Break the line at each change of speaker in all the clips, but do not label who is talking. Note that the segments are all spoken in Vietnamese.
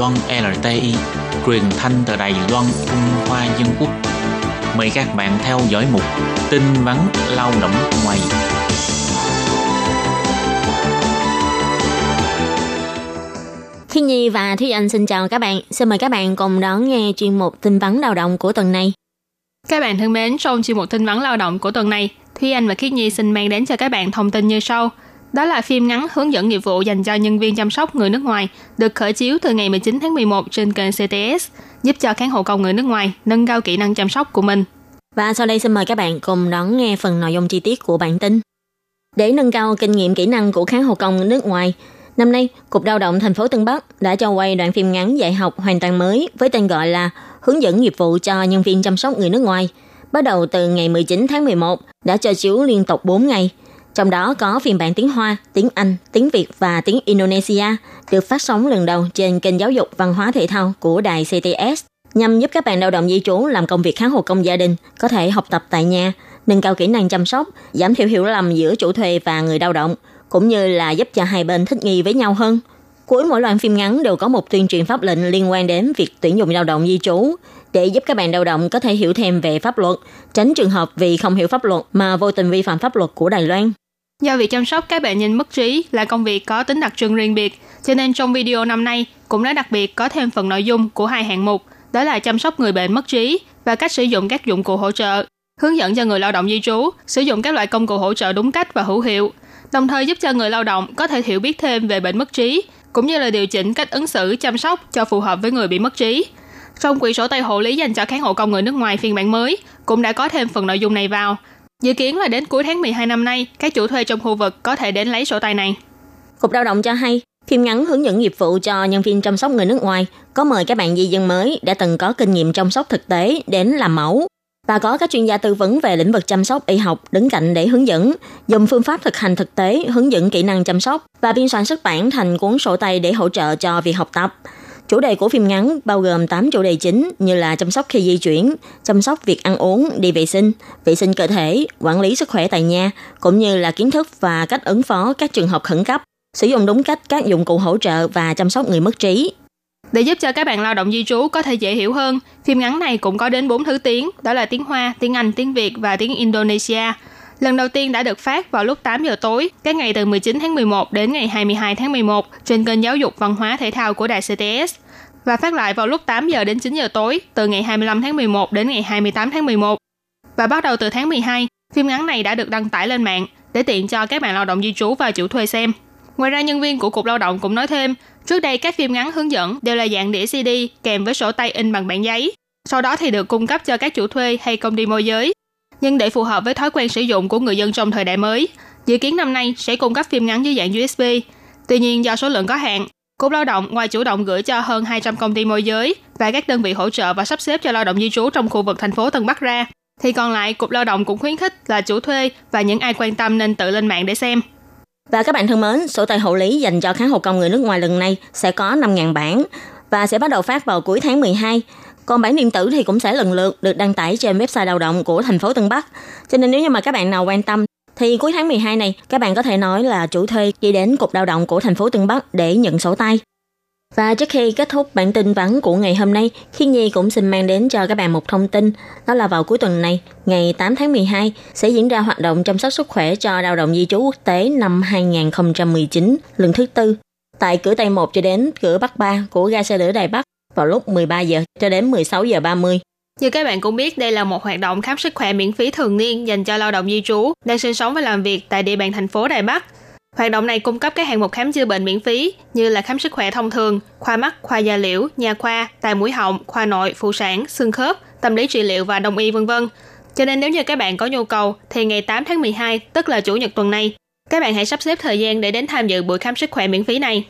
Loan LTI, truyền thanh từ Đài Loan Trung Hoa Dân Quốc. Mời các bạn theo dõi mục tin vắn lao động ngoài.
Khi Nhi và Thúy Anh xin chào các bạn. Xin mời các bạn cùng đón nghe chuyên mục tin vắn lao động của tuần này.
Các bạn thân mến, trong chuyên mục tin vắn lao động của tuần này, Thúy Anh và Khiết Nhi xin mang đến cho các bạn thông tin như sau. Đó là phim ngắn hướng dẫn nghiệp vụ dành cho nhân viên chăm sóc người nước ngoài, được khởi chiếu từ ngày 19 tháng 11 trên kênh CTS, giúp cho khán hộ công người nước ngoài nâng cao kỹ năng chăm sóc của mình.
Và sau đây xin mời các bạn cùng đón nghe phần nội dung chi tiết của bản tin. Để nâng cao kinh nghiệm kỹ năng của khán hộ công nước ngoài, năm nay, Cục Lao động thành phố Tân Bắc đã cho quay đoạn phim ngắn dạy học hoàn toàn mới với tên gọi là Hướng dẫn nghiệp vụ cho nhân viên chăm sóc người nước ngoài. Bắt đầu từ ngày 19 tháng 11 đã cho chiếu liên tục 4 ngày – trong đó có phiên bản tiếng Hoa, tiếng Anh, tiếng Việt và tiếng Indonesia được phát sóng lần đầu trên kênh giáo dục văn hóa thể thao của đài CTS nhằm giúp các bạn lao động di trú làm công việc kháng hộ công gia đình có thể học tập tại nhà, nâng cao kỹ năng chăm sóc, giảm thiểu hiểu lầm giữa chủ thuê và người lao động, cũng như là giúp cho hai bên thích nghi với nhau hơn. Cuối mỗi loạt phim ngắn đều có một tuyên truyền pháp lệnh liên quan đến việc tuyển dụng lao động di trú để giúp các bạn lao động có thể hiểu thêm về pháp luật, tránh trường hợp vì không hiểu pháp luật mà vô tình vi phạm pháp luật của Đài Loan.
Do việc chăm sóc các bệnh nhân mất trí là công việc có tính đặc trưng riêng biệt, cho nên trong video năm nay cũng đã đặc biệt có thêm phần nội dung của hai hạng mục, đó là chăm sóc người bệnh mất trí và cách sử dụng các dụng cụ hỗ trợ, hướng dẫn cho người lao động di trú sử dụng các loại công cụ hỗ trợ đúng cách và hữu hiệu, đồng thời giúp cho người lao động có thể hiểu biết thêm về bệnh mất trí, cũng như là điều chỉnh cách ứng xử chăm sóc cho phù hợp với người bị mất trí. Trong quyển sổ tay hộ lý dành cho kháng hộ công người nước ngoài phiên bản mới cũng đã có thêm phần nội dung này vào, Dự kiến là đến cuối tháng 12 năm nay, các chủ thuê trong khu vực có thể đến lấy sổ tay này.
Cục lao động cho hay, phim ngắn hướng dẫn nghiệp vụ cho nhân viên chăm sóc người nước ngoài có mời các bạn di dân mới đã từng có kinh nghiệm chăm sóc thực tế đến làm mẫu và có các chuyên gia tư vấn về lĩnh vực chăm sóc y học đứng cạnh để hướng dẫn, dùng phương pháp thực hành thực tế hướng dẫn kỹ năng chăm sóc và biên soạn xuất bản thành cuốn sổ tay để hỗ trợ cho việc học tập. Chủ đề của phim ngắn bao gồm 8 chủ đề chính như là chăm sóc khi di chuyển, chăm sóc việc ăn uống, đi vệ sinh, vệ sinh cơ thể, quản lý sức khỏe tại nhà, cũng như là kiến thức và cách ứng phó các trường hợp khẩn cấp, sử dụng đúng cách các dụng cụ hỗ trợ và chăm sóc người mất trí.
Để giúp cho các bạn lao động di trú có thể dễ hiểu hơn, phim ngắn này cũng có đến 4 thứ tiếng, đó là tiếng Hoa, tiếng Anh, tiếng Việt và tiếng Indonesia. Lần đầu tiên đã được phát vào lúc 8 giờ tối, các ngày từ 19 tháng 11 đến ngày 22 tháng 11 trên kênh giáo dục văn hóa thể thao của đài CTS và phát lại vào lúc 8 giờ đến 9 giờ tối từ ngày 25 tháng 11 đến ngày 28 tháng 11. Và bắt đầu từ tháng 12, phim ngắn này đã được đăng tải lên mạng để tiện cho các bạn lao động di trú và chủ thuê xem. Ngoài ra, nhân viên của Cục Lao động cũng nói thêm, trước đây các phim ngắn hướng dẫn đều là dạng đĩa CD kèm với sổ tay in bằng bản giấy. Sau đó thì được cung cấp cho các chủ thuê hay công ty môi giới. Nhưng để phù hợp với thói quen sử dụng của người dân trong thời đại mới, dự kiến năm nay sẽ cung cấp phim ngắn dưới dạng USB. Tuy nhiên do số lượng có hạn, Cục Lao động ngoài chủ động gửi cho hơn 200 công ty môi giới và các đơn vị hỗ trợ và sắp xếp cho lao động di trú trong khu vực thành phố Tân Bắc ra, thì còn lại Cục Lao động cũng khuyến khích là chủ thuê và những ai quan tâm nên tự lên mạng để xem.
Và các bạn thân mến, sổ tay hộ lý dành cho kháng hộ công người nước ngoài lần này sẽ có 5.000 bản và sẽ bắt đầu phát vào cuối tháng 12. Còn bản điện tử thì cũng sẽ lần lượt được đăng tải trên website lao động của thành phố Tân Bắc. Cho nên nếu như mà các bạn nào quan tâm thì cuối tháng 12 này các bạn có thể nói là chủ thuê đi đến cục lao động của thành phố Tân Bắc để nhận sổ tay. Và trước khi kết thúc bản tin vắn của ngày hôm nay, Khiên Nhi cũng xin mang đến cho các bạn một thông tin. Đó là vào cuối tuần này, ngày 8 tháng 12, sẽ diễn ra hoạt động chăm sóc sức khỏe cho lao động di trú quốc tế năm 2019, lần thứ tư, tại cửa Tây 1 cho đến cửa Bắc 3 của ga xe lửa Đài Bắc vào lúc 13 giờ cho đến 16 giờ 30.
Như các bạn cũng biết, đây là một hoạt động khám sức khỏe miễn phí thường niên dành cho lao động di trú đang sinh sống và làm việc tại địa bàn thành phố Đài Bắc. Hoạt động này cung cấp các hạng mục khám chữa bệnh miễn phí như là khám sức khỏe thông thường, khoa mắt, khoa da liễu, nha khoa, tai mũi họng, khoa nội, phụ sản, xương khớp, tâm lý trị liệu và đông y vân vân. Cho nên nếu như các bạn có nhu cầu thì ngày 8 tháng 12, tức là chủ nhật tuần này, các bạn hãy sắp xếp thời gian để đến tham dự buổi khám sức khỏe miễn phí này.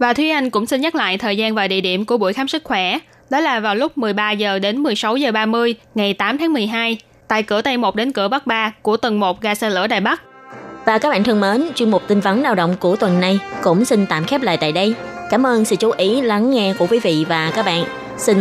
Và Thúy Anh cũng xin nhắc lại thời gian và địa điểm của buổi khám sức khỏe đó là vào lúc 13 giờ đến 16 giờ 30 ngày 8 tháng 12 tại cửa Tây 1 đến cửa Bắc 3 của tầng 1 ga xe lửa Đài Bắc.
Và các bạn thân mến, chuyên mục tin vấn lao động của tuần này cũng xin tạm khép lại tại đây. Cảm ơn sự chú ý lắng nghe của quý vị và các bạn. Xin